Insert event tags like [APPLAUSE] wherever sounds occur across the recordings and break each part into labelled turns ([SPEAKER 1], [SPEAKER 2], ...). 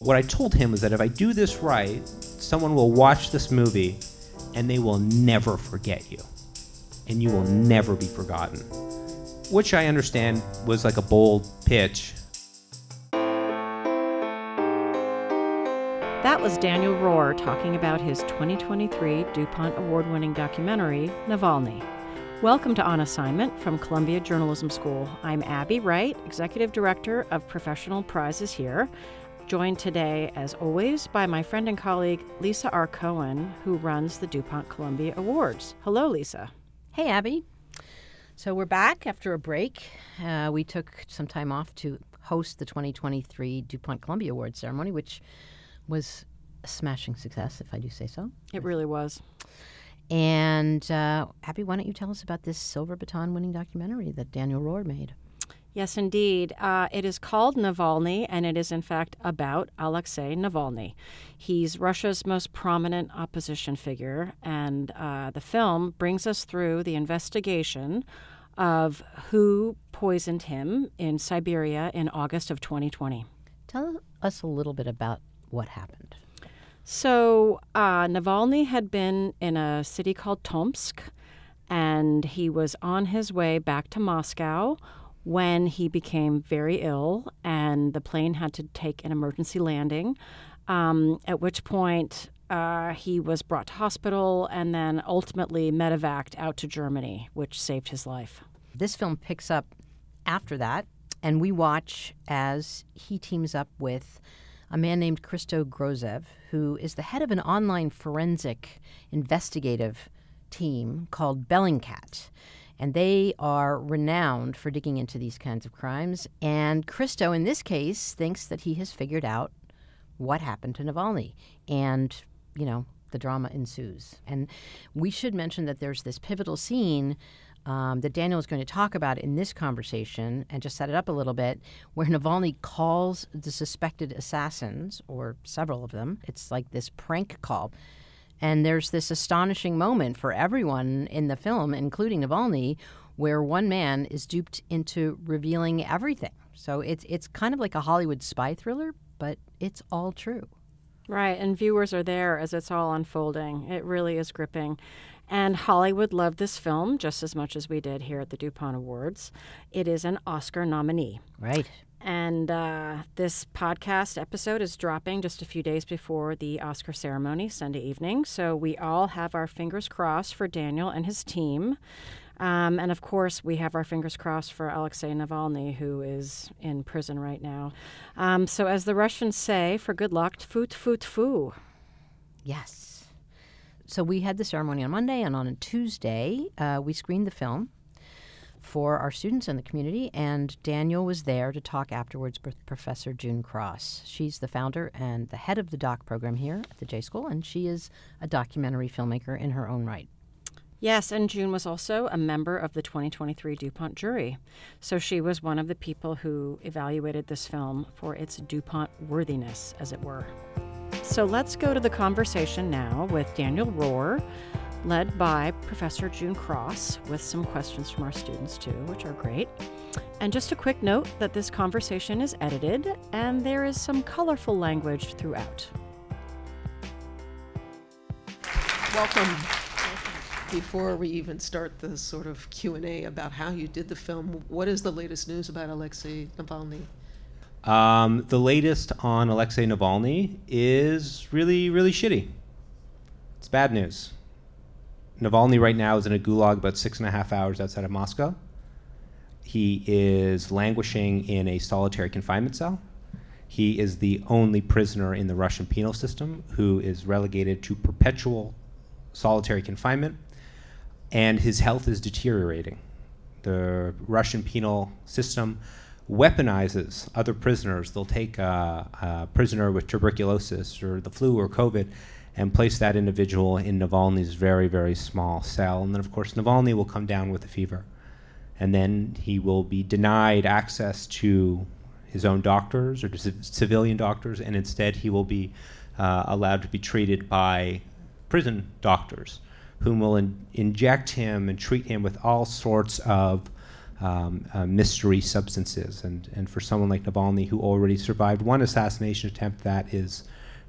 [SPEAKER 1] What I told him was that if I do this right, someone will watch this movie and they will never forget you. And you will never be forgotten. Which I understand was like a bold pitch.
[SPEAKER 2] That was Daniel Roher talking about his 2023 DuPont award winning documentary, Navalny. Welcome to On Assignment from Columbia Journalism School. I'm Abby Wright, Executive Director of Professional Prizes here, joined today, as always, by my friend and colleague Lisa R. Cohen, who runs the DuPont Columbia Awards. Hello, Lisa.
[SPEAKER 3] Hey, Abby. So we're back after a break. Uh, we took some time off to host the 2023 DuPont Columbia Awards ceremony, which was a smashing success, if I do say so.
[SPEAKER 2] It really was.
[SPEAKER 3] And uh, Abby, why don't you tell us about this Silver Baton winning documentary that Daniel Roher made?
[SPEAKER 2] Yes, indeed. Uh, it is called Navalny, and it is in fact about Alexei Navalny. He's Russia's most prominent opposition figure, and uh, the film brings us through the investigation of who poisoned him in Siberia in August of 2020.
[SPEAKER 3] Tell us a little bit about what happened.
[SPEAKER 2] So, uh, Navalny had been in a city called Tomsk, and he was on his way back to Moscow when he became very ill, and the plane had to take an emergency landing. Um, at which point, uh, he was brought to hospital and then ultimately medevaced out to Germany, which saved his life.
[SPEAKER 3] This film picks up after that, and we watch as he teams up with a man named Christo Grozev, who is the head of an online forensic investigative team called Bellingcat. And they are renowned for digging into these kinds of crimes. And Christo, in this case, thinks that he has figured out what happened to Navalny. And, you know, the drama ensues. And we should mention that there's this pivotal scene um, that Daniel is going to talk about in this conversation and just set it up a little bit, where Navalny calls the suspected assassins, or several of them. It's like this prank call. And there's this astonishing moment for everyone in the film, including Navalny, where one man is duped into revealing everything. So it's it's kind of like a Hollywood spy thriller, but it's all true.
[SPEAKER 2] Right, and viewers are there as it's all unfolding. It really is gripping. And Hollywood loved this film just as much as we did here at the DuPont Awards. It is an Oscar nominee.
[SPEAKER 3] Right.
[SPEAKER 2] And uh, this podcast episode is dropping just a few days before the Oscar ceremony, Sunday evening. So we all have our fingers crossed for Daniel and his team. Um, and of course, we have our fingers crossed for Alexei Navalny, who is in prison right now. Um, so, as the Russians say, for good luck, tfu tfu tfu.
[SPEAKER 3] Yes so we had the ceremony on Monday, and on a Tuesday, uh, we screened the film for our students and the community, and Daniel was there to talk afterwards with Professor June Cross. She's the founder and the head of the doc program here at the J School, and she is a documentary filmmaker in her own right.
[SPEAKER 2] Yes, and June was also a member of the 2023 DuPont jury. So she was one of the people who evaluated this film for its DuPont worthiness, as it were. So let's go to the conversation now with Daniel Roher, led by Professor June Cross, with some questions from our students too, which are great. And just a quick note that this conversation is edited and there is some colorful language throughout.
[SPEAKER 4] Welcome. Before we even start the sort of Q&A about how you did the film, what is the latest news about Alexei Navalny?
[SPEAKER 1] Um, the latest on Alexei Navalny is really, really shitty. It's bad news. Navalny right now is in a gulag about six and a half hours outside of Moscow. He is languishing in a solitary confinement cell. He is the only prisoner in the Russian penal system who is relegated to perpetual solitary confinement, and his health is deteriorating. The Russian penal system weaponizes other prisoners. They'll take a, a, prisoner with tuberculosis or the flu or COVID and place that individual in Navalny's very, very small cell. And then, of course, Navalny will come down with a fever. And then he will be denied access to his own doctors or to civilian doctors, and instead he will be uh, allowed to be treated by prison doctors whom will in- inject him and treat him with all sorts of um, uh, mystery substances. And, and for someone like Navalny, who already survived one assassination attempt, that is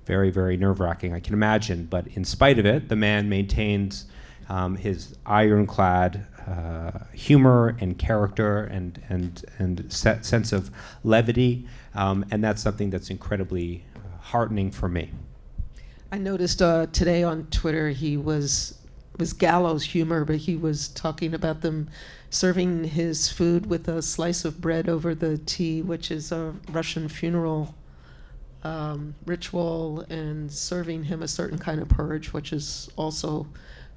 [SPEAKER 1] very, very nerve wracking, I can imagine. But in spite of it, the man maintains um, his ironclad uh, humor and character and, and, and se- sense of levity. Um, and that's something that's incredibly uh, heartening for me.
[SPEAKER 4] I noticed uh, today on Twitter he was was gallows humor, but he was talking about them serving his food with a slice of bread over the tea, which is a Russian funeral um, ritual, and serving him a certain kind of purge, which is also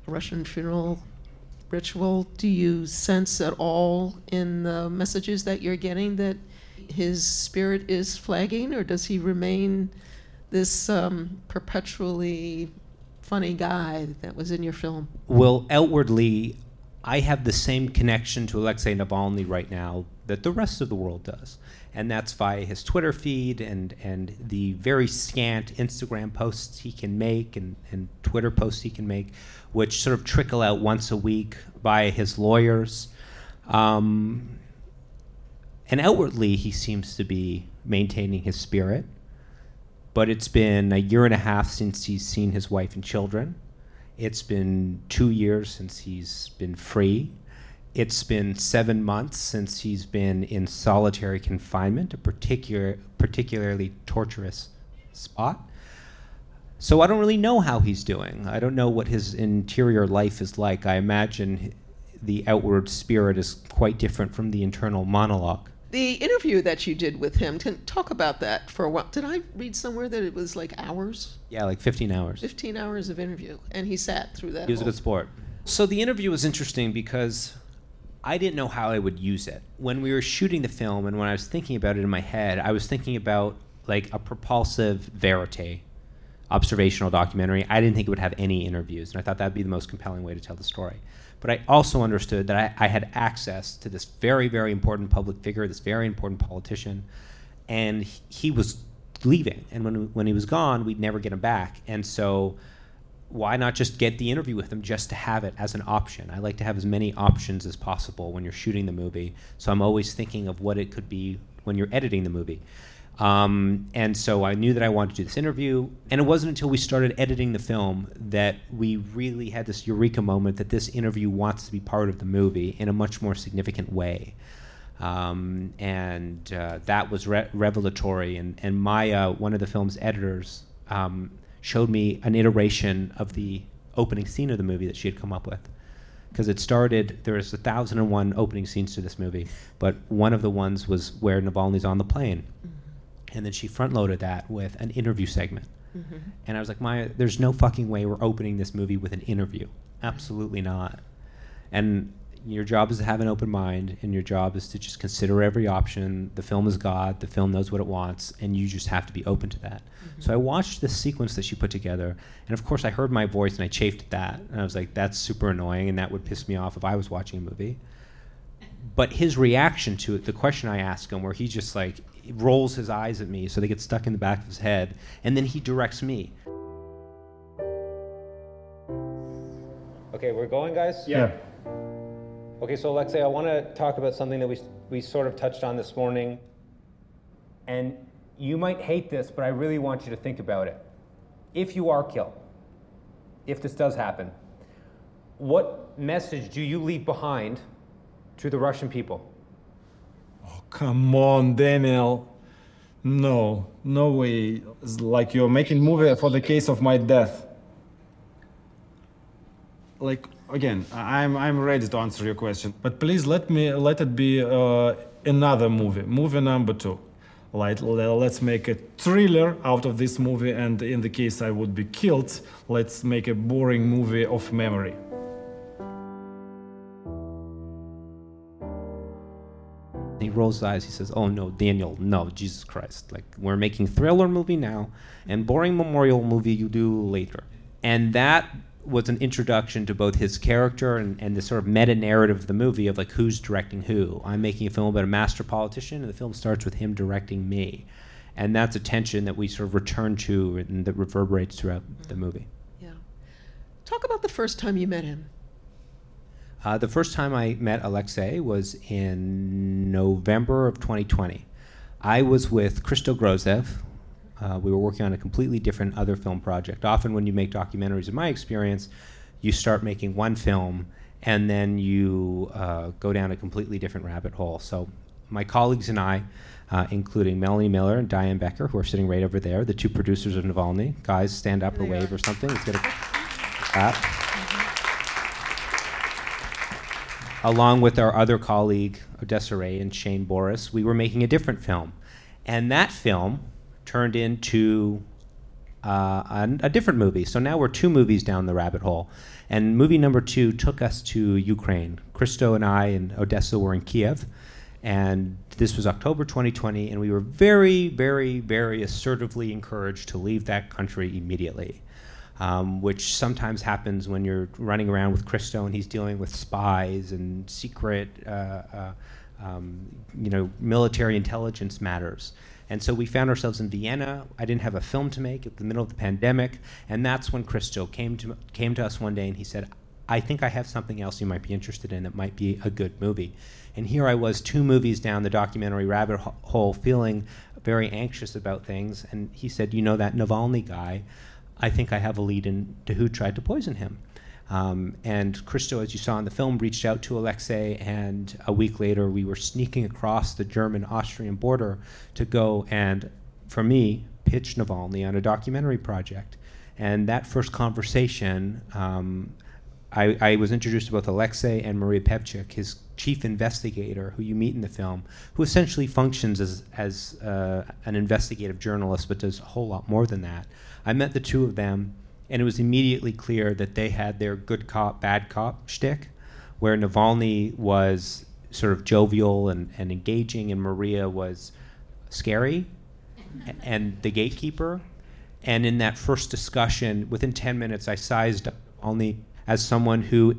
[SPEAKER 4] a Russian funeral ritual. Do you sense at all in the messages that you're getting that his spirit is flagging, or does he remain this um, perpetually funny guy that was in your film?
[SPEAKER 1] Well, outwardly, I have the same connection to Alexei Navalny right now that the rest of the world does. And that's via his Twitter feed and, and the very scant Instagram posts he can make and, and Twitter posts he can make, which sort of trickle out once a week via his lawyers. Um, and outwardly, he seems to be maintaining his spirit. But it's been a year and a half since he's seen his wife and children. It's been two years since he's been free. It's been seven months since he's been in solitary confinement, a particular, particularly torturous spot. So I don't really know how he's doing. I don't know what his interior life is like. I imagine the outward spirit is quite different from the internal monologue.
[SPEAKER 4] The interview that you did with him, can talk about that for a while. Did I read somewhere that it was like hours?
[SPEAKER 1] Yeah, like 15 hours.
[SPEAKER 4] 15 hours of interview, and he sat through that.
[SPEAKER 1] He was a good sport. So the interview was interesting because I didn't know how I would use it. When we were shooting the film and when I was thinking about it in my head, I was thinking about like a propulsive verite observational documentary. I didn't think it would have any interviews, and I thought that'd be the most compelling way to tell the story. But I also understood that I, I had access to this very, very important public figure, this very important politician, and he, he was leaving. And when, when he was gone, we'd never get him back. And so why not just get the interview with them just to have it as an option? I like to have as many options as possible when you're shooting the movie. So I'm always thinking of what it could be when you're editing the movie. Um, and so I knew that I wanted to do this interview. And it wasn't until we started editing the film that we really had this eureka moment that this interview wants to be part of the movie in a much more significant way. Um, and uh, that was re- revelatory. And, and Maya, one of the film's editors, um, showed me an iteration of the opening scene of the movie that she had come up with. Because it started, there was a thousand and one opening scenes to this movie, but one of the ones was where Navalny's on the plane. Mm-hmm. And then she front loaded that with an interview segment. Mm-hmm. And I was like, Maya, there's no fucking way we're opening this movie with an interview. Absolutely not. And your job is to have an open mind, and your job is to just consider every option. The film is God, the film knows what it wants, and you just have to be open to that. Mm-hmm. So I watched this sequence that she put together, and of course, I heard my voice and I chafed at that. And I was like, that's super annoying, and that would piss me off if I was watching a movie. But his reaction to it, the question I ask him, where he just like rolls his eyes at me so they get stuck in the back of his head, and then he directs me. Okay, we're going, guys?
[SPEAKER 5] Yeah.
[SPEAKER 1] Okay, so Alexei, I want to talk about something that we, we sort of touched on this morning. And you might hate this, but I really want you to think about it. If you are killed, if this does happen, what message do you leave behind to the Russian people?
[SPEAKER 5] Oh, come on, Daniel. No, no way. It's like you're making movie for the case of my death. Like again, I- I'm I'm ready to answer your question, but please let me let it be uh, another movie, movie number two. Like let's make a thriller out of this movie, and in the case I would be killed, let's make a boring movie of memory.
[SPEAKER 1] He rolls his eyes. He says, "Oh no, Daniel, no, Jesus Christ! Like we're making thriller movie now, and boring memorial movie you do later." And that was an introduction to both his character and, and the sort of meta narrative of the movie of like who's directing who. I'm making a film about a master politician, and the film starts with him directing me, and that's a tension that we sort of return to and that reverberates throughout the movie.
[SPEAKER 4] Yeah. Talk about the first time you met him.
[SPEAKER 1] Uh, the first time I met Alexei was in November of 2020. I was with Christo Grozev. Uh, we were working on a completely different other film project. Often, when you make documentaries, in my experience, you start making one film and then you uh, go down a completely different rabbit hole. So, my colleagues and I, uh, including Melanie Miller and Diane Becker, who are sitting right over there, the two producers of Navalny. Guys, stand up or wave or something. Let's get a [LAUGHS] clap. along with our other colleague, Odessa Rae and Shane Boris, we were making a different film. And that film turned into uh, a, a, different movie. So now we're two movies down the rabbit hole. And movie number two took us to Ukraine. Christo and I and Odessa were in Kiev. And this was October 2020, and we were very, very, very assertively encouraged to leave that country immediately um, which sometimes happens when you're running around with Christo and he's dealing with spies and secret, uh, uh, um, you know, military intelligence matters. And so we found ourselves in Vienna. I didn't have a film to make at the middle of the pandemic, and that's when Christo came to came to us one day and he said, "I think I have something else you might be interested in that might be a good movie." And here I was, two movies down the documentary rabbit hole, feeling very anxious about things. And he said, "You know that Navalny guy." I think I have a lead into who tried to poison him. Um, and Christo, as you saw in the film, reached out to Alexei, and a week later, we were sneaking across the German Austrian border to go and, for me, pitch Navalny on a documentary project. And that first conversation, um, I, I, was introduced to both Alexei and Maria Pevchikh, his chief investigator, who you meet in the film, who essentially functions as, as uh, an investigative journalist, but does a whole lot more than that. I met the two of them, and it was immediately clear that they had their good cop, bad cop shtick, where Navalny was sort of jovial and, and engaging, and Maria was scary and the gatekeeper. And in that first discussion, within 10 minutes, I sized up Navalny as someone who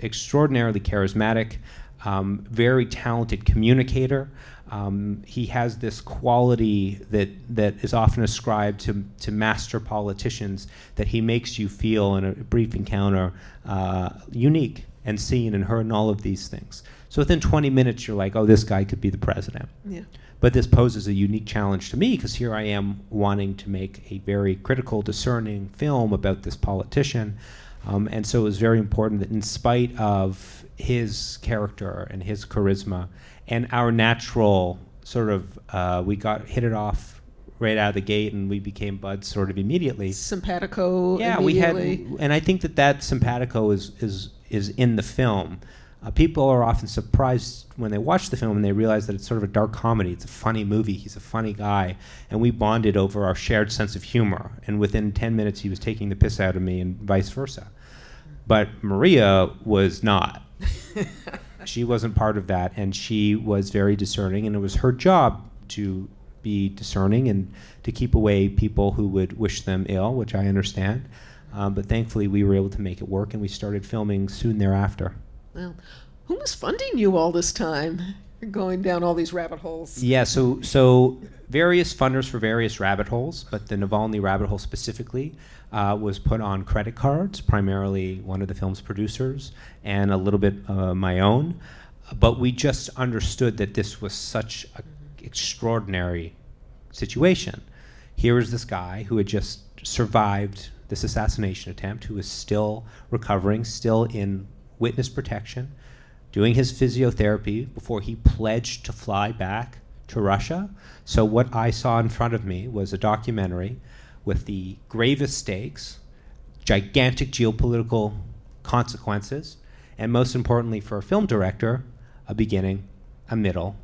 [SPEAKER 1] extraordinarily charismatic, um, very talented communicator, um, he has this quality that, that is often ascribed to, to master politicians that he makes you feel in a brief encounter uh, unique and seen and heard and all of these things. So within 20 minutes, you're like, oh, this guy could be the president.
[SPEAKER 4] Yeah.
[SPEAKER 1] But this poses a unique challenge to me because here I am wanting to make a very critical, discerning film about this politician. Um, and so it was very important that, in spite of his character and his charisma. And our natural sort of uh, we got hit it off right out of the gate and we became buds sort of immediately.
[SPEAKER 4] Simpatico
[SPEAKER 1] yeah we had and i think that that simpatico is is is in the film. Uh, people are often surprised when they watch the film and they realize that it's sort of a dark comedy. It's a funny movie. He's a funny guy. And we bonded over our shared sense of humor. And within 10 minutes he was taking the piss out of me and vice versa. But maria was not [LAUGHS] she wasn't part of that, and she was very discerning, and it was her job to be discerning and to keep away people who would wish them ill, which I understand. Um, but thankfully, we were able to make it work, and we started filming soon thereafter.
[SPEAKER 4] Well, who was funding you all this time? Going down all these rabbit holes.
[SPEAKER 1] Yeah, so so various funders for various rabbit holes, but the Navalny rabbit hole specifically uh, was put on credit cards, primarily one of the film's producers, and a little bit uh, my own. But we just understood that this was such an extraordinary situation. Here is this guy who had just survived this assassination attempt, who is still recovering, still in witness protection, doing his physiotherapy before he pledged to fly back to Russia. So, what I saw in front of me was a documentary with the gravest stakes, gigantic geopolitical consequences, and most importantly for a film director, a beginning, a middle,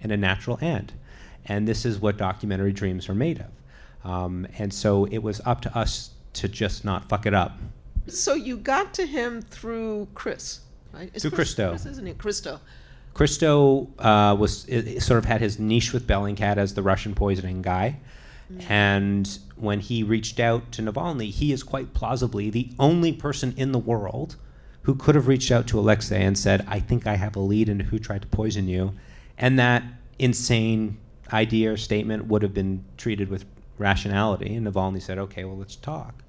[SPEAKER 1] and a natural end. And this is what documentary dreams are made of. Um, and so it was up to us to just not fuck it up.
[SPEAKER 4] So you got to him through Chris, right?
[SPEAKER 1] It's Chris, Christo.
[SPEAKER 4] Chris, isn't it? Christo.
[SPEAKER 1] Christo uh, was it sort of had his niche with Bellingcat as the Russian poisoning guy. Mm. And when he reached out to Navalny, he is quite plausibly the only person in the world who could have reached out to Alexei and said, I think I have a lead into who tried to poison you. And that insane idea or statement would have been treated with rationality. And Navalny said, okay, well, let's talk.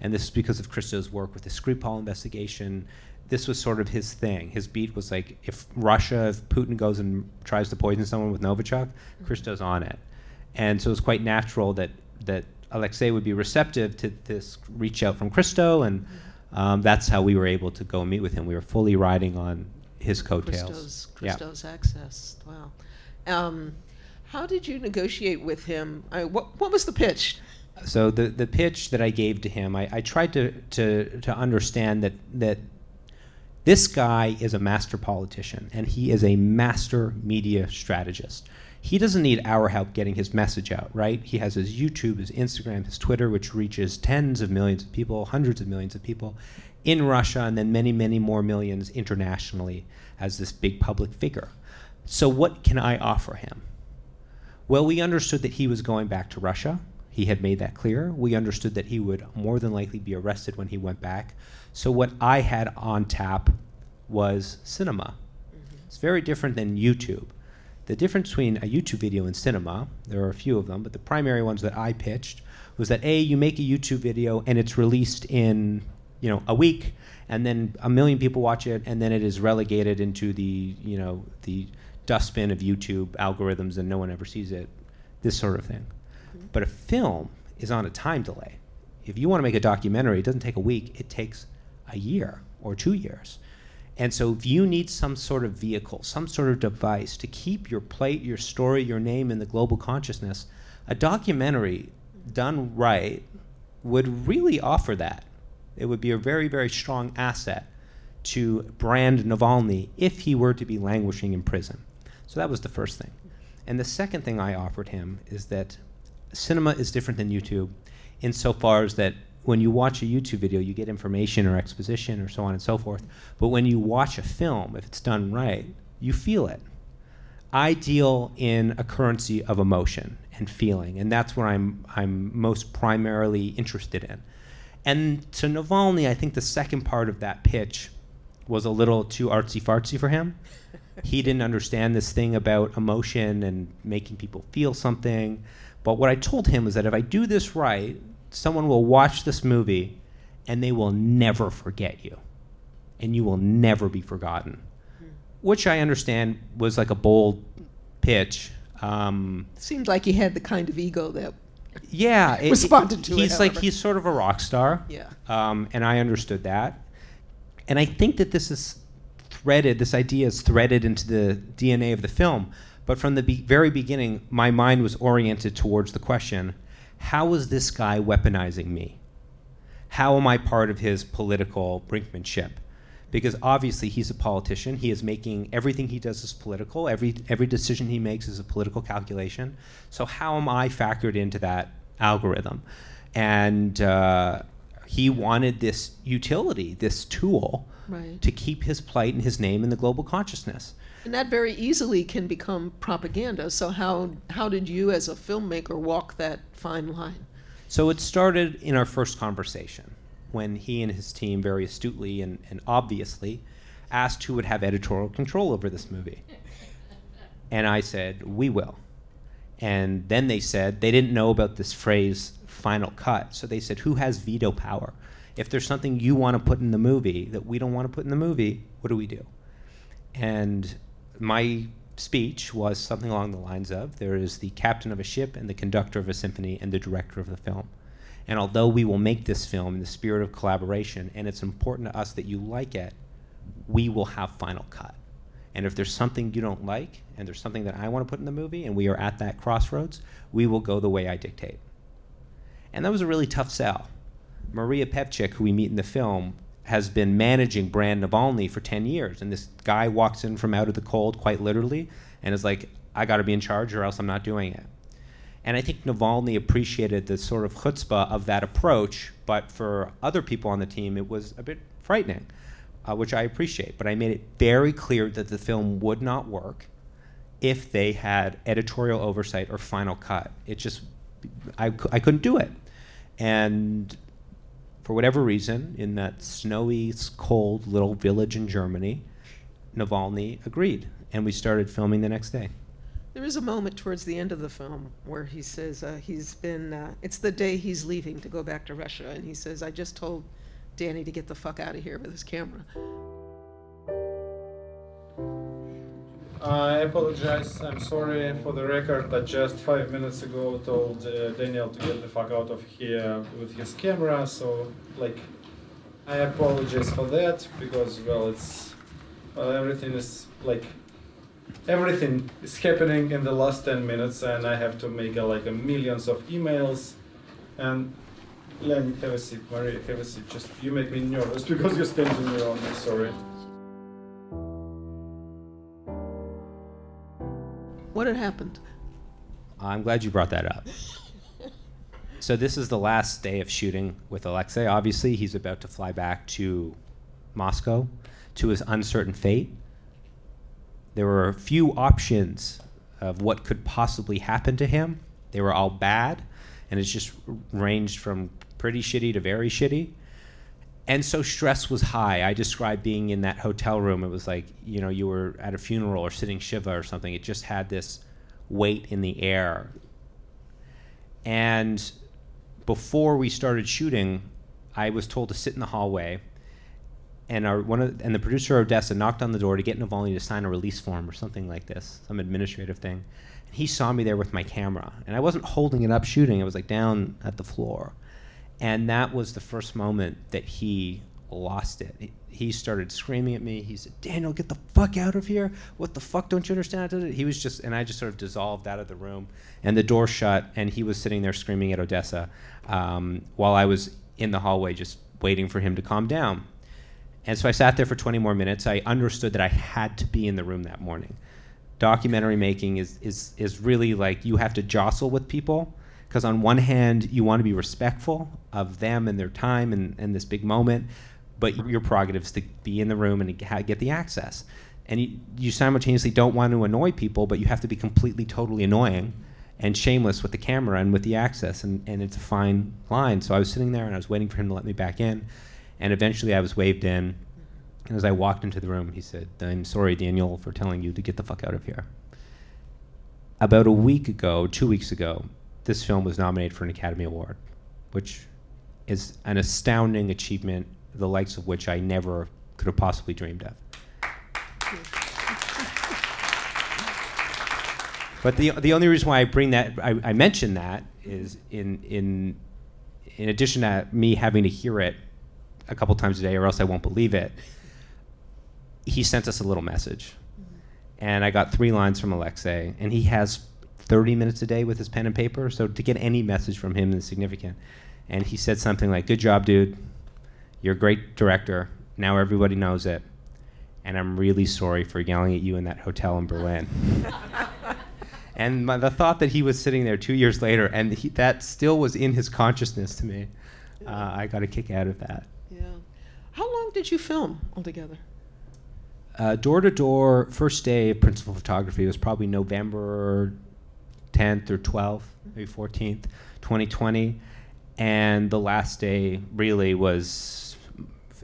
[SPEAKER 1] And this is because of Christo's work with the Skripal investigation, this was sort of his thing. His beat was like if Russia, if Putin goes and tries to poison someone with Novichok, Christo's on it. And so it was quite natural that that Alexei would be receptive to this reach out from Christo, and um, that's how we were able to go meet with him. We were fully riding on his coattails.
[SPEAKER 4] Christo's,
[SPEAKER 1] Yeah.
[SPEAKER 4] Access. Wow. Um, how did you negotiate with him? I, what, what was the pitch?
[SPEAKER 1] So the the pitch that I gave to him, I, I tried to, to to understand that that this guy is a master politician and he is a master media strategist. He doesn't need our help getting his message out, right? He has his YouTube, his Instagram, his Twitter, which reaches tens of millions of people, hundreds of millions of people in Russia, and then many, many more millions internationally as this big public figure. So, what can I offer him? Well, we understood that he was going back to Russia. He had made that clear. We understood that he would more than likely be arrested when he went back. So, what I had on tap was cinema. Mm-hmm. It's very different than YouTube. The difference between a YouTube video and cinema, there are a few of them, but the primary ones that I pitched was that A, you make a YouTube video and it's released in, you know, a week, and then a million people watch it, and then it is relegated into the, you know, the dustbin of YouTube algorithms and no one ever sees it, this sort of thing. Mm-hmm. But a film is on a time delay. If you want to make a documentary, it doesn't take a week, it takes a year or two years. And so, if you need some sort of vehicle, some sort of device to keep your plate, your story, your name in the global consciousness, a documentary done right would really offer that. It would be a very, very strong asset to brand Navalny if he were to be languishing in prison. So that was the first thing. And the second thing I offered him is that cinema is different than YouTube insofar as that when you watch a YouTube video, you get information or exposition or so on and so forth. But when you watch a film, if it's done right, you feel it. I deal in a currency of emotion and feeling, and that's what I'm I'm most primarily interested in. And to Navalny, I think the second part of that pitch was a little too artsy fartsy for him. [LAUGHS] he didn't understand this thing about emotion and making people feel something. But what I told him was that if I do this right, someone will watch this movie and they will never forget you. And you will never be forgotten. Which I understand was like a bold pitch. Um,
[SPEAKER 4] Seemed like he had the kind of ego that,
[SPEAKER 1] yeah, it-
[SPEAKER 4] Responded to it,
[SPEAKER 1] He's like he's sort of a rock star.
[SPEAKER 4] yeah.
[SPEAKER 1] Um, and I understood that. And I think that this is threaded, this idea is threaded into the DNA of the film. But from the be- very beginning, my mind was oriented towards the question how is this guy weaponizing me? How am I part of his political brinkmanship? Because obviously he's a politician. He is making everything he does is political. Every every decision he makes is a political calculation. So how am I factored into that algorithm? And uh, he wanted this utility, this tool,
[SPEAKER 4] Right.
[SPEAKER 1] to keep his plight and his name in the global consciousness.
[SPEAKER 4] And that very easily can become propaganda. So how how did you as a filmmaker walk that fine line?
[SPEAKER 1] So it started in our first conversation when he and his team very astutely and, and obviously asked who would have editorial control over this movie. [LAUGHS] And I said, We will. And then they said they didn't know about this phrase final cut. So they said, Who has veto power? If there's something you want to put in the movie that we don't want to put in the movie, what do we do? And my speech was something along the lines of there is the captain of a ship and the conductor of a symphony and the director of the film. And although we will make this film in the spirit of collaboration and it's important to us that you like it, we will have final cut. And if there's something you don't like and there's something that I want to put in the movie and we are at that crossroads, we will go the way I dictate. And that was a really tough sell. Maria Pevchikh, who we meet in the film, has been managing Brand Navalny for 10 years. And this guy walks in from out of the cold, quite literally, and is like, I got to be in charge or else I'm not doing it. And I think Navalny appreciated the sort of chutzpah of that approach, but for other people on the team, it was a bit frightening, uh, which I appreciate. But I made it very clear that the film would not work if they had editorial oversight or final cut. It just, I, I couldn't do it. And for whatever reason, in that snowy, cold little village in Germany, Navalny agreed, and we started filming the next day.
[SPEAKER 4] There is a moment towards the end of the film where he says uh, he's been. Uh, it's the day he's leaving to go back to Russia, and he says, "I just told Danny to get the fuck out of here with his camera."
[SPEAKER 5] I apologize. I'm sorry for the record. I just five minutes ago told uh, Daniel to get the fuck out of here with his camera. So, like, I apologize for that because, well, it's well, everything is like everything is happening in the last 10 minutes, and I have to make uh, like a millions of emails. And Len, have a seat. Maria, have a seat. Just you make me nervous [LAUGHS] because you're standing around me. Sorry.
[SPEAKER 4] What had happened?
[SPEAKER 1] I'm glad you brought that up. so this is the last day of shooting with Alexei. Obviously, he's about to fly back to Moscow to his uncertain fate. There were a few options of what could possibly happen to him. They were all bad, and it's just ranged from pretty shitty to very shitty. And so stress was high. I described being in that hotel room. It was like, you know, you were at a funeral or sitting Shiva or something. It just had this weight in the air. And before we started shooting, I was told to sit in the hallway. And our one of, and the producer of Odessa knocked on the door to get Navalny to sign a release form or something like this, some administrative thing. And he saw me there with my camera, and I wasn't holding it up shooting. I was like down at the floor, and that was the first moment that he lost it. He, started screaming at me. He said, Daniel, get the fuck out of here. What the fuck don't you understand? He was just, and I just sort of dissolved out of the room. And the door shut, and he was sitting there screaming at Odessa um, while I was in the hallway just waiting for him to calm down. And so I sat there for 20 more minutes. I understood that I had to be in the room that morning. Documentary making is, is, is really like you have to jostle with people because on one hand you want to be respectful of them and their time and, and this big moment but your prerogative is to be in the room and get the access. And you, you simultaneously don't want to annoy people but you have to be completely totally annoying and shameless with the camera and with the access and, and it's a fine line. So i was sitting there and i was waiting for him to let me back in and eventually i was waved in and as i walked into the room he said i'm sorry daniel for telling you to get the fuck out of here. About a week ago two weeks ago this film was nominated for an Academy Award, which is an astounding achievement, the likes of which I never could have possibly dreamed of. But the, the only reason why I bring that, I, I mention that, is in, in, in addition to me having to hear it a couple times a day, or else I won't believe it, he sent us a little message. Mm-hmm. And I got three lines from Alexei, and he has 30 minutes a day with his pen and paper. So to get any message from him is significant. And he said something like, Good job, dude. You're a great director. Now everybody knows it. And I'm really sorry for yelling at you in that hotel in Berlin. [LAUGHS] and my, the thought that he was sitting there two years later and he, that still was in his consciousness to me, uh, I got a kick out of that.
[SPEAKER 4] Yeah. How long did you film altogether?
[SPEAKER 1] Uh, door to door, first day of principal photography was probably November 10th or 12th, maybe 14th, 2020. And the last day really was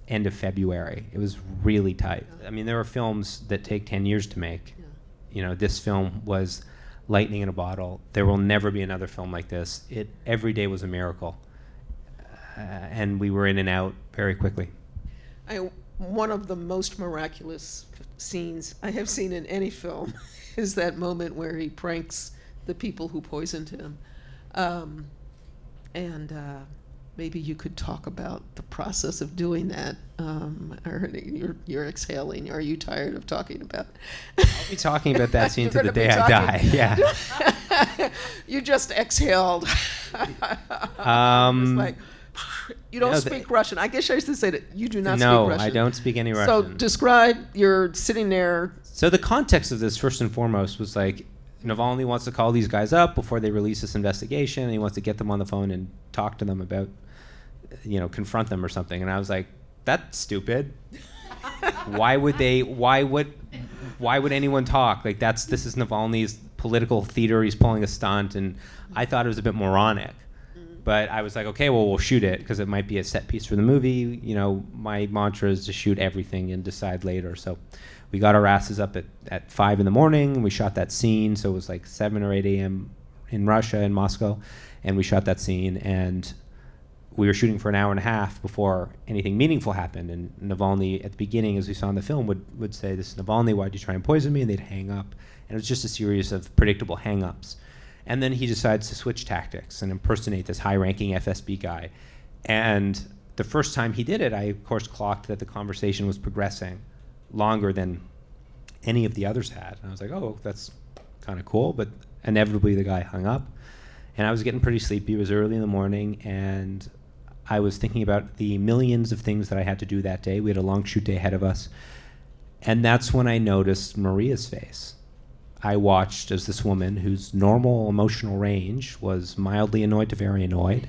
[SPEAKER 1] end of February. It was really tight. I mean, there are films that take 10 years to make. Yeah. You know, this film was lightning in a bottle. There will never be another film like this. It every day was a miracle. Uh, and we were in and out very quickly.
[SPEAKER 4] I, one of the most miraculous scenes I have seen in any film [LAUGHS] is that moment where he pranks the people who poisoned him. Um, and uh, maybe you could talk about the process of doing that. Um, or you're, you're exhaling. Are you tired of talking about?
[SPEAKER 1] I'll be talking about that [LAUGHS] scene to the day I die. Yeah. [LAUGHS]
[SPEAKER 4] you just exhaled. [LAUGHS]
[SPEAKER 1] um,
[SPEAKER 4] like, you don't no, speak Russian. I guess I should say that you do not
[SPEAKER 1] no,
[SPEAKER 4] speak Russian.
[SPEAKER 1] No, I don't speak any Russian.
[SPEAKER 4] So describe you're sitting there.
[SPEAKER 1] So the context of this, first and foremost, was like Navalny wants to call these guys up before they release this investigation, and he wants to get them on the phone and talk to them about, you know, confront them or something. And I was like, that's stupid. why would they? Why would? Why would anyone talk? Like that's this is Navalny's political theater. He's pulling a stunt, and I thought it was a bit moronic. Mm-hmm. But I was like, okay, well, we'll shoot it because it might be a set piece for the movie. You know, my mantra is to shoot everything and decide later. So we got our asses up at, at five in the morning. We shot that scene, so it was like seven or eight a.m. in Russia in Moscow, and we shot that scene. And we were shooting for an hour and a half before anything meaningful happened. And Navalny, at the beginning, as we saw in the film, would, would say, This is Navalny, why'd you try and poison me? And they'd hang up. And it was just a series of predictable hang ups. And then he decides to switch tactics and impersonate this high ranking FSB guy. And the first time he did it, I, of course, clocked that the conversation was progressing longer than any of the others had. And I was like, oh, that's kind of cool. But inevitably, the guy hung up. And I was getting pretty sleepy. It was early in the morning. And I was thinking about the millions of things that I had to do that day. We had a long shoot day ahead of us. And that's when I noticed Maria's face. I watched as this woman, whose normal emotional range was mildly annoyed to very annoyed,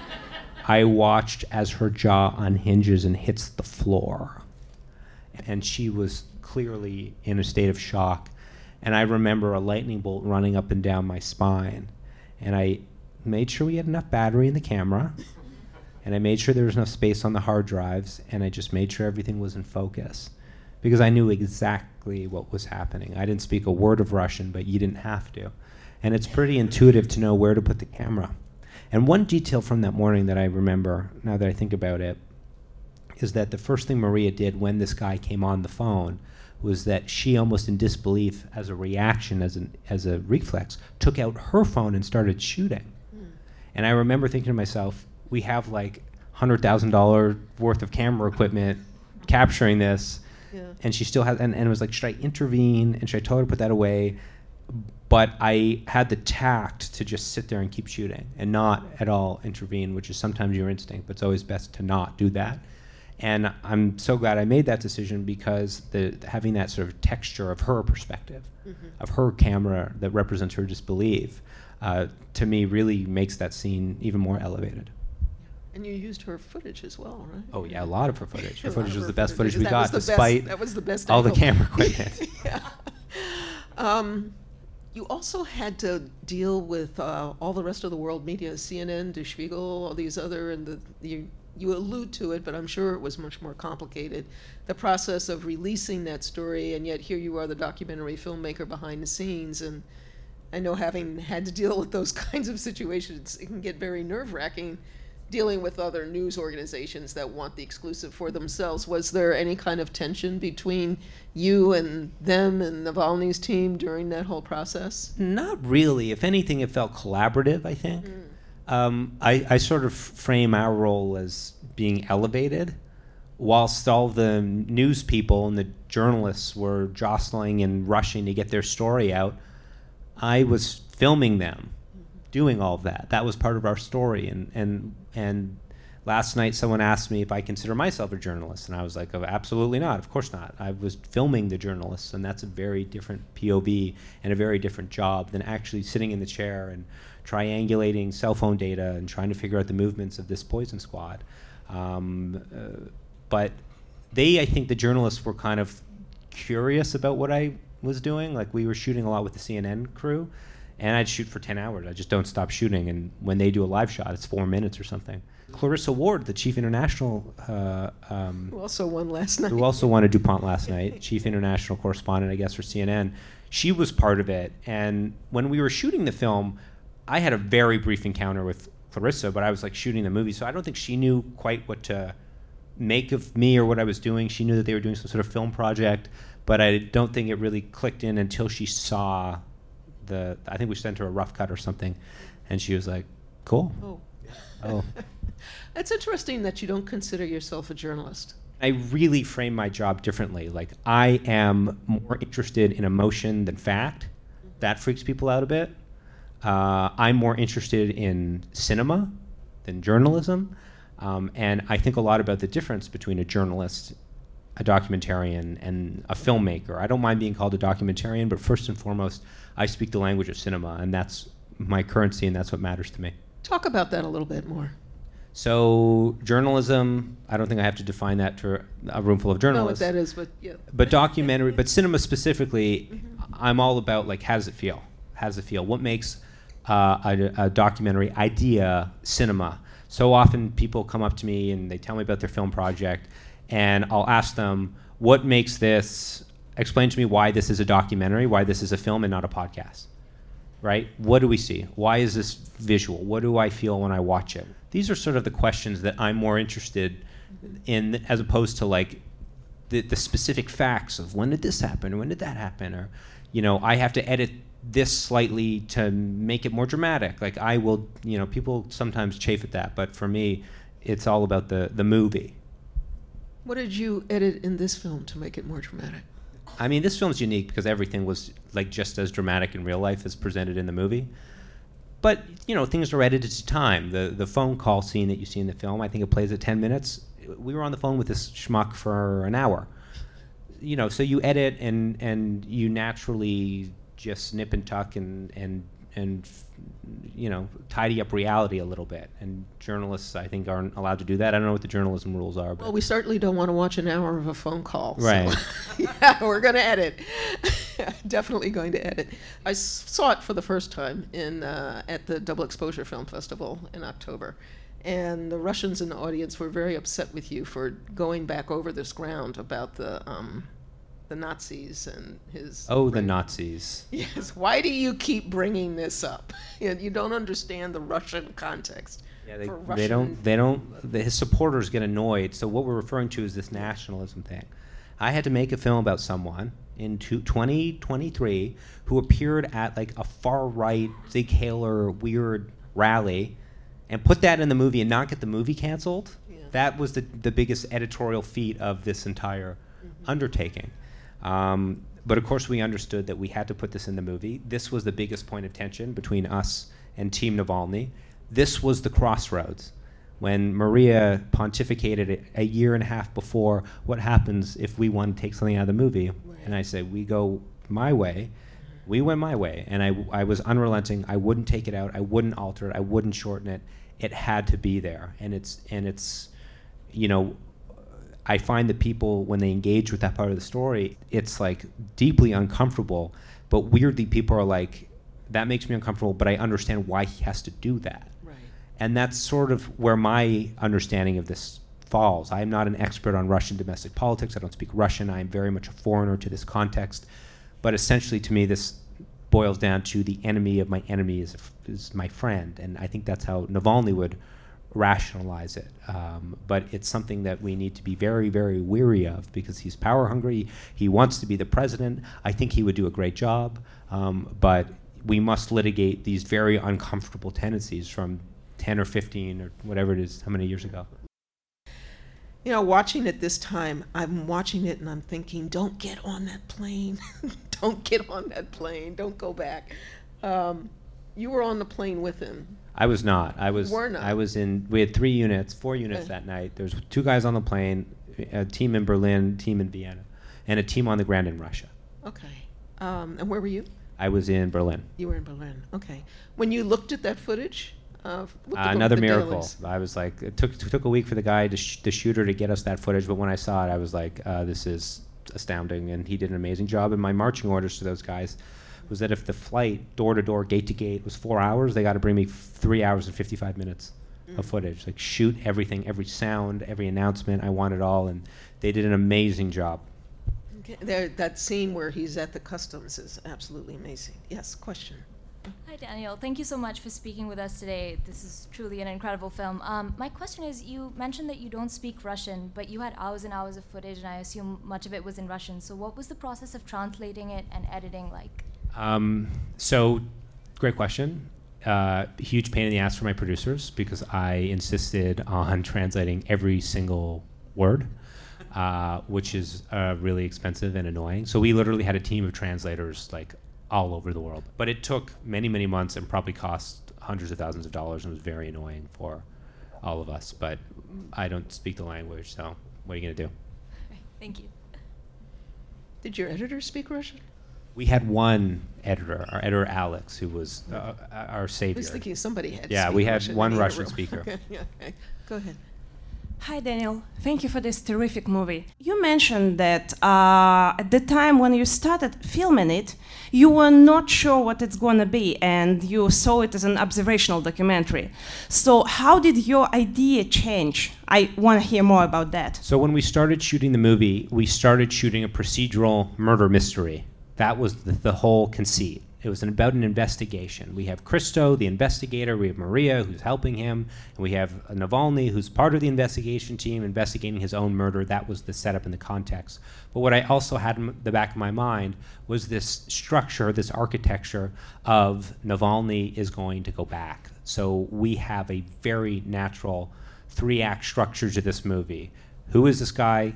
[SPEAKER 1] [LAUGHS] I watched as her jaw unhinges and hits the floor. And she was clearly in a state of shock. And I remember a lightning bolt running up and down my spine. And I made sure we had enough battery in the camera. And I made sure there was enough space on the hard drives. And I just made sure everything was in focus because I knew exactly what was happening. I didn't speak a word of Russian, but you didn't have to. And it's pretty intuitive to know where to put the camera. And one detail from that morning that I remember, now that I think about it, is that the first thing Maria did when this guy came on the phone was that she, almost in disbelief, as a reaction, as, an, as a reflex, took out her phone and started shooting. Mm. And I remember thinking to myself, we have like $100,000 worth of camera equipment capturing this and she still had, and, and it was like, should I intervene? And should I tell her to put that away? But I had the tact to just sit there and keep shooting and not at all intervene, which is sometimes your instinct, but it's always best to not do that. And I'm so glad I made that decision because the, having that sort of texture of her perspective, mm-hmm. of her camera that represents her disbelief, uh, to me really makes that scene even more elevated.
[SPEAKER 4] And you used her footage as well, right?
[SPEAKER 1] Oh yeah, a lot of her footage. Her [LAUGHS] footage was the best footage we got,
[SPEAKER 4] despite that was the best
[SPEAKER 1] all the camera [LAUGHS] equipment.
[SPEAKER 4] yeah. Um, you also had to deal with uh, all the rest of the world media, CNN, Der Spiegel, all these other, and the, you, you allude to it, but I'm sure it was much more complicated. The process of releasing that story, and yet here you are, the documentary filmmaker behind the scenes, and I know having had to deal with those [LAUGHS] kinds of situations, it can get very nerve wracking dealing with other news organizations that want the exclusive for themselves. Was there any kind of tension between you and them and Navalny's team during that whole process?
[SPEAKER 1] Not really. If anything, it felt collaborative, I think. Mm. Um, I, I sort of frame our role as being elevated, whilst all the news people and the journalists were jostling and rushing to get their story out. I was filming them doing all of that. That was part of our story. And, and, and last night someone asked me if I consider myself a journalist. And I was like, oh, absolutely not. Of course not. I was filming the journalists. And that's a very different POV and a very different job than actually sitting in the chair and triangulating cell phone data and trying to figure out the movements of this poison squad. Um, uh, but they, I think the journalists were kind of curious about what I was doing. Like we were shooting a lot with the CNN crew and I'd shoot for 10 hours. I just don't stop shooting. And when they do a live shot, it's four minutes or something. Clarissa Ward, the chief international, uh, um,
[SPEAKER 4] who also won last night,
[SPEAKER 1] who also won a DuPont last [LAUGHS] night, chief international correspondent, I guess, for CNN. She was part of it. And when we were shooting the film, I had a very brief encounter with Clarissa, but I was like shooting the movie, so I don't think she knew quite what to make of me or what I was doing. She knew that they were doing some sort of film project, but I don't think it really clicked in until she saw the I think we sent her a rough cut or something, and she was like, "Cool." [LAUGHS]
[SPEAKER 4] Oh. Oh. [LAUGHS] It's interesting that you don't consider yourself a journalist.
[SPEAKER 1] I really frame my job differently. Like I am more interested in emotion than fact. Mm-hmm. That freaks people out a bit. Uh, I'm more interested in cinema than journalism, um, and I think a lot about the difference between a journalist a documentarian and a filmmaker. I don't mind being called a documentarian, but first and foremost, I speak the language of cinema, and that's my currency, and that's what matters to me.
[SPEAKER 4] Talk about that a little bit more.
[SPEAKER 1] So journalism, I don't think I have to define that to a room full of journalists.
[SPEAKER 4] No, what that is, but yeah.
[SPEAKER 1] But documentary, but cinema specifically, mm-hmm. I'm all about like how does it feel? How does it feel? What makes uh, a, a, documentary idea cinema? So often people come up to me and they tell me about their film project, and I'll ask them, what makes this, explain to me why this is a documentary, why this is a film and not a podcast. right? What do we see? Why is this visual? What do I feel when I watch it? These are sort of the questions that I'm more interested in as opposed to like the, the specific facts of when did this happen, when did that happen, or you know, I have to edit this slightly to make it more dramatic. Like I will, you know, people sometimes chafe at that, but for me, it's all about the the movie.
[SPEAKER 4] What did you edit in this film to make it more dramatic?
[SPEAKER 1] I mean, this film's unique because everything was like just as dramatic in real life as presented in the movie. But you know, things are edited to time. The the phone call scene that you see in the film, I think it plays at ten minutes. We were on the phone with this schmuck for an hour. You know, so you edit and and you naturally just snip and tuck and and and you know tidy up reality a little bit. And journalists, I think, aren't allowed to do that. I don't know what the journalism rules are. But
[SPEAKER 4] Well, we certainly don't want to watch an hour of a phone call. so-
[SPEAKER 1] Right. [LAUGHS]
[SPEAKER 4] yeah, we're going to edit. [LAUGHS] Definitely going to edit. I saw it for the first time in uh, at the Double Exposure Film Festival in October, and the Russians in the audience were very upset with you for going back over this ground about the um, the Nazis and his.
[SPEAKER 1] oh, the Nazis.
[SPEAKER 4] Yes. Why do you keep bringing this up? [LAUGHS] You don't understand the Russian context.
[SPEAKER 1] Yeah, they,
[SPEAKER 4] for
[SPEAKER 1] they don't. They don't. The, his supporters get annoyed. So what we're referring to is this nationalism thing. I had to make a film about someone in two, 2023 who appeared at like a far right Zig Haler weird rally, and put that in the movie and not get the movie canceled.
[SPEAKER 4] Yeah.
[SPEAKER 1] That was the the biggest editorial feat of this entire mm-hmm. undertaking. Um, but of course, we understood that we had to put this in the movie. This was the biggest point of tension between us and Team Navalny. This was the crossroads when Maria pontificated a year and a half before what happens if we want to take something out of the movie. And I said, we go my way. We went my way. And I, I was unrelenting. I wouldn't take it out. I wouldn't alter it. I wouldn't shorten it. It had to be there. And it's, and it's, you know, I find that people, when they engage with that part of the story, it's like deeply uncomfortable. But weirdly, people are like, that makes me uncomfortable, but I understand why he has to do that.
[SPEAKER 4] Right.
[SPEAKER 1] And that's sort of where my understanding of this falls. I am not an expert on Russian domestic politics. I don't speak Russian. I am very much a foreigner to this context. But essentially, to me, this boils down to the enemy of my enemy is, is my friend. And I think that's how Navalny would rationalize it. Um, but it's something that we need to be very, very weary of because he's power hungry. He wants to be the president. I think he would do a great job. Um, but we must litigate these very uncomfortable tendencies from 10 or 15 or whatever it is, how many years ago.
[SPEAKER 4] You know, watching it this time, I'm watching it and I'm thinking, don't get on that plane. [LAUGHS] don't get on that plane. Don't go back. Um, you were on the plane with him.
[SPEAKER 1] I was not. I was.
[SPEAKER 4] Were not.
[SPEAKER 1] I was in. We had three units, four units that night. There's two guys on the plane, a team in Berlin, team in Vienna, and a team on the ground in Russia.
[SPEAKER 4] Okay. Um, and where were you?
[SPEAKER 1] I was in Berlin.
[SPEAKER 4] You were in Berlin. Okay. When you looked at that footage, uh,
[SPEAKER 1] Uh, another miracle.
[SPEAKER 4] dailies?
[SPEAKER 1] I was like, it took took a week for the guy, to sh- the shooter, to get us that footage. But when I saw it, I was like, uh, this is astounding, and he did an amazing job. And my marching orders to those guys was that if the flight door to door, gate to gate, was four hours, they got to bring me three hours and fifty five minutes of footage. Like shoot everything, every sound, every announcement. I want it all, and they did an amazing job.
[SPEAKER 4] Okay. There, that scene where he's at the customs is absolutely amazing. Yes. Question.
[SPEAKER 6] Hi, Daniel. Thank you so much for speaking with us today. This is truly an incredible film. Um, my question is you mentioned that you don't speak Russian, but you had hours and hours of footage, and I assume much of it was in Russian. So, what was the process of translating it and editing like?
[SPEAKER 1] Um, so, great question. Uh, huge pain in the ass for my producers because I insisted on [LAUGHS] translating every single word, uh, which is uh, really expensive and annoying. So we literally had a team of translators like all over the world. But it took many, many months and probably cost hundreds of thousands of dollars and was very annoying for all of us. But I don't speak the language, so what are you going to do?
[SPEAKER 6] Thank you.
[SPEAKER 4] Did your editor speak Russian?
[SPEAKER 1] We had one editor, our editor Alex, who was uh, our
[SPEAKER 4] I
[SPEAKER 1] savior.
[SPEAKER 4] was thinking somebody had.
[SPEAKER 1] Yeah, we had
[SPEAKER 4] Russian
[SPEAKER 1] one Russian speaker. [LAUGHS]
[SPEAKER 4] Okay, okay. Go ahead.
[SPEAKER 7] Hi, Daniel. Thank you for this terrific movie. You mentioned that uh, at the time when you started filming it, you were not sure what it's going to be, and you saw it as an observational documentary. So, how did your idea change? I want to hear more about that.
[SPEAKER 1] So when we started shooting the movie, we started shooting a procedural murder mystery. That was the, the whole conceit. it was about an investigation. We have Christo, the investigator. We have Maria, who's helping him, and we have Navalny, who's part of the investigation team, investigating his own murder. That was the setup and the context. But what I also had in the back of my mind was this structure, this architecture of Navalny is going to go back. So we have a very natural three-act structure to this movie. Who is this guy?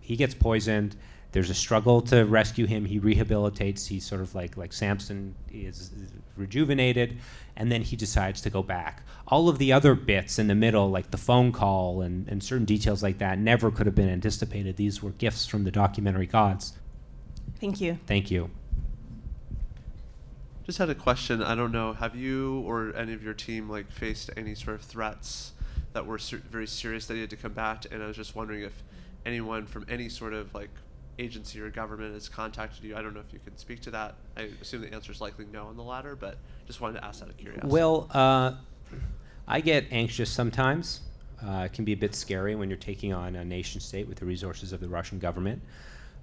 [SPEAKER 1] He gets poisoned there's a struggle to rescue him. He rehabilitates. He's sort of like like Samson is, is rejuvenated, and then he decides to go back. All of the other bits in the middle, like the phone call and, and certain details like that, never could have been anticipated. These were gifts from the documentary gods.
[SPEAKER 7] Thank you.
[SPEAKER 1] Thank you.
[SPEAKER 8] Just had a question. I don't know. Have you or any of your team like faced any sort of threats that were ser- very serious that you had to combat? And I was just wondering if anyone from any sort of like agency or government has contacted you. I don't know if you can speak to that. I assume the answer is likely no on the latter, but just wanted to ask out of curiosity.
[SPEAKER 1] Well, uh, I get anxious sometimes. Uh, it can be a bit scary when you're taking on a nation state with the resources of the Russian government.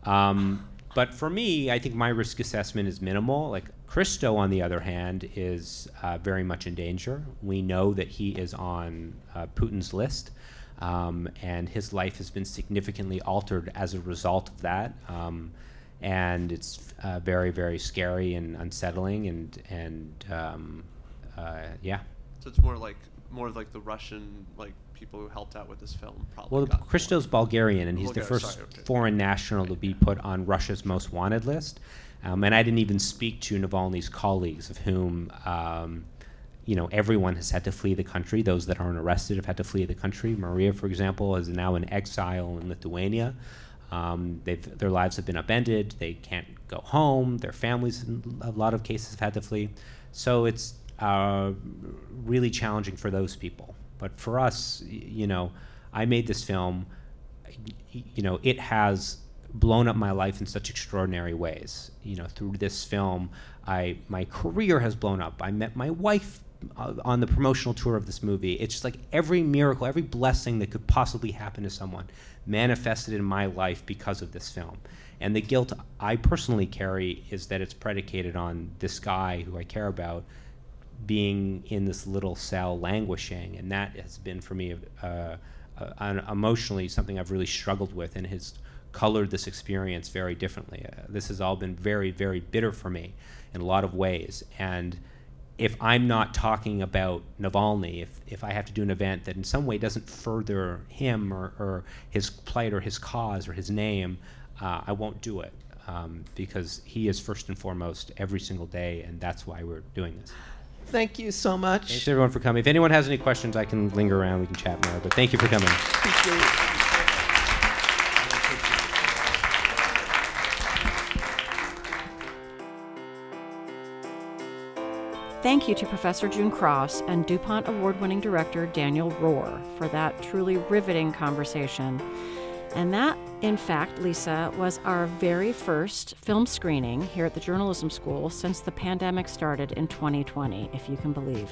[SPEAKER 1] Um, but for me, I think my risk assessment is minimal. Like Christo, on the other hand, is uh, very much in danger. We know that he is on uh, Putin's list. Um, and his life has been significantly altered as a result of that. Um, and it's uh, very, very scary and unsettling, and and um, uh, yeah.
[SPEAKER 8] So it's more like more of like the Russian like people who helped out with this film. Probably
[SPEAKER 1] Well, Christo's Bulgarian, and he's the first
[SPEAKER 8] sorry, okay.
[SPEAKER 1] foreign national to be put on Russia's most wanted list. Um, and I didn't even speak to Navalny's colleagues, of whom um, you know everyone has had to flee the country. Those that aren't arrested have had to flee the country. Maria, for example, is now in exile in Lithuania. Um, their lives have been upended. They can't go home. Their families, in a lot of cases, have had to flee. So it's uh, really challenging for those people. But for us, you know, I made this film. You know, it has blown up my life in such extraordinary ways. You know, through this film, I my career has blown up. I met my wife on the promotional tour of this movie. It's just like every miracle, every blessing that could possibly happen to someone manifested in my life because of this film. And the guilt I personally carry is that it's predicated on this guy who I care about being in this little cell languishing, and that has been for me uh, uh, emotionally something I've really struggled with, and has colored this experience very differently. Uh, this has all been very, very bitter for me in a lot of ways, and if I'm not talking about Navalny, if, if I have to do an event that in some way doesn't further him or, or his plight or his cause or his name, uh, I won't do it um, because he is first and foremost every single day, and that's why we're doing this.
[SPEAKER 4] Thank you so much.
[SPEAKER 1] Thanks everyone for coming. If anyone has any questions, I can linger around. We can chat more. But thank you for coming.
[SPEAKER 2] Thank you to Professor June Cross and DuPont award winning director Daniel Roher for that truly riveting conversation. And that, in fact, Lisa, was our very first film screening here at the Journalism School since the pandemic started in 2020, if you can believe.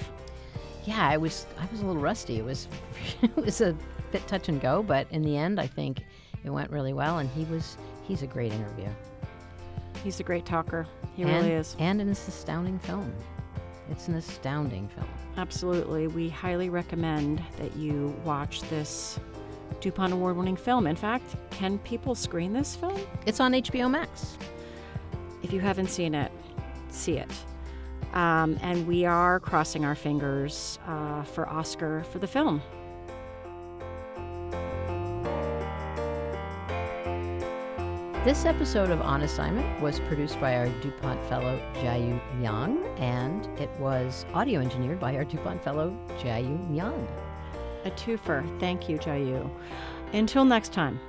[SPEAKER 3] Yeah, I was I was a little rusty. It was [LAUGHS] it was a bit touch and go, but in the end, I think it went really well. And he was he's a great interview.
[SPEAKER 2] He's a great talker. He
[SPEAKER 3] and,
[SPEAKER 2] really is.
[SPEAKER 3] And an astounding film. It's an astounding film.
[SPEAKER 2] Absolutely. We highly recommend that you watch this DuPont award winning film. In fact, can people screen this film?
[SPEAKER 3] It's on HBO Max.
[SPEAKER 2] If you haven't seen it, see it. Um, and we are crossing our fingers uh, for Oscar for the film.
[SPEAKER 3] This episode of On Assignment was produced by our DuPont Fellow Jayu Yang, and it was audio engineered by our DuPont Fellow Jayu Yang.
[SPEAKER 2] A twofer. Thank you, Jayu. Until next time.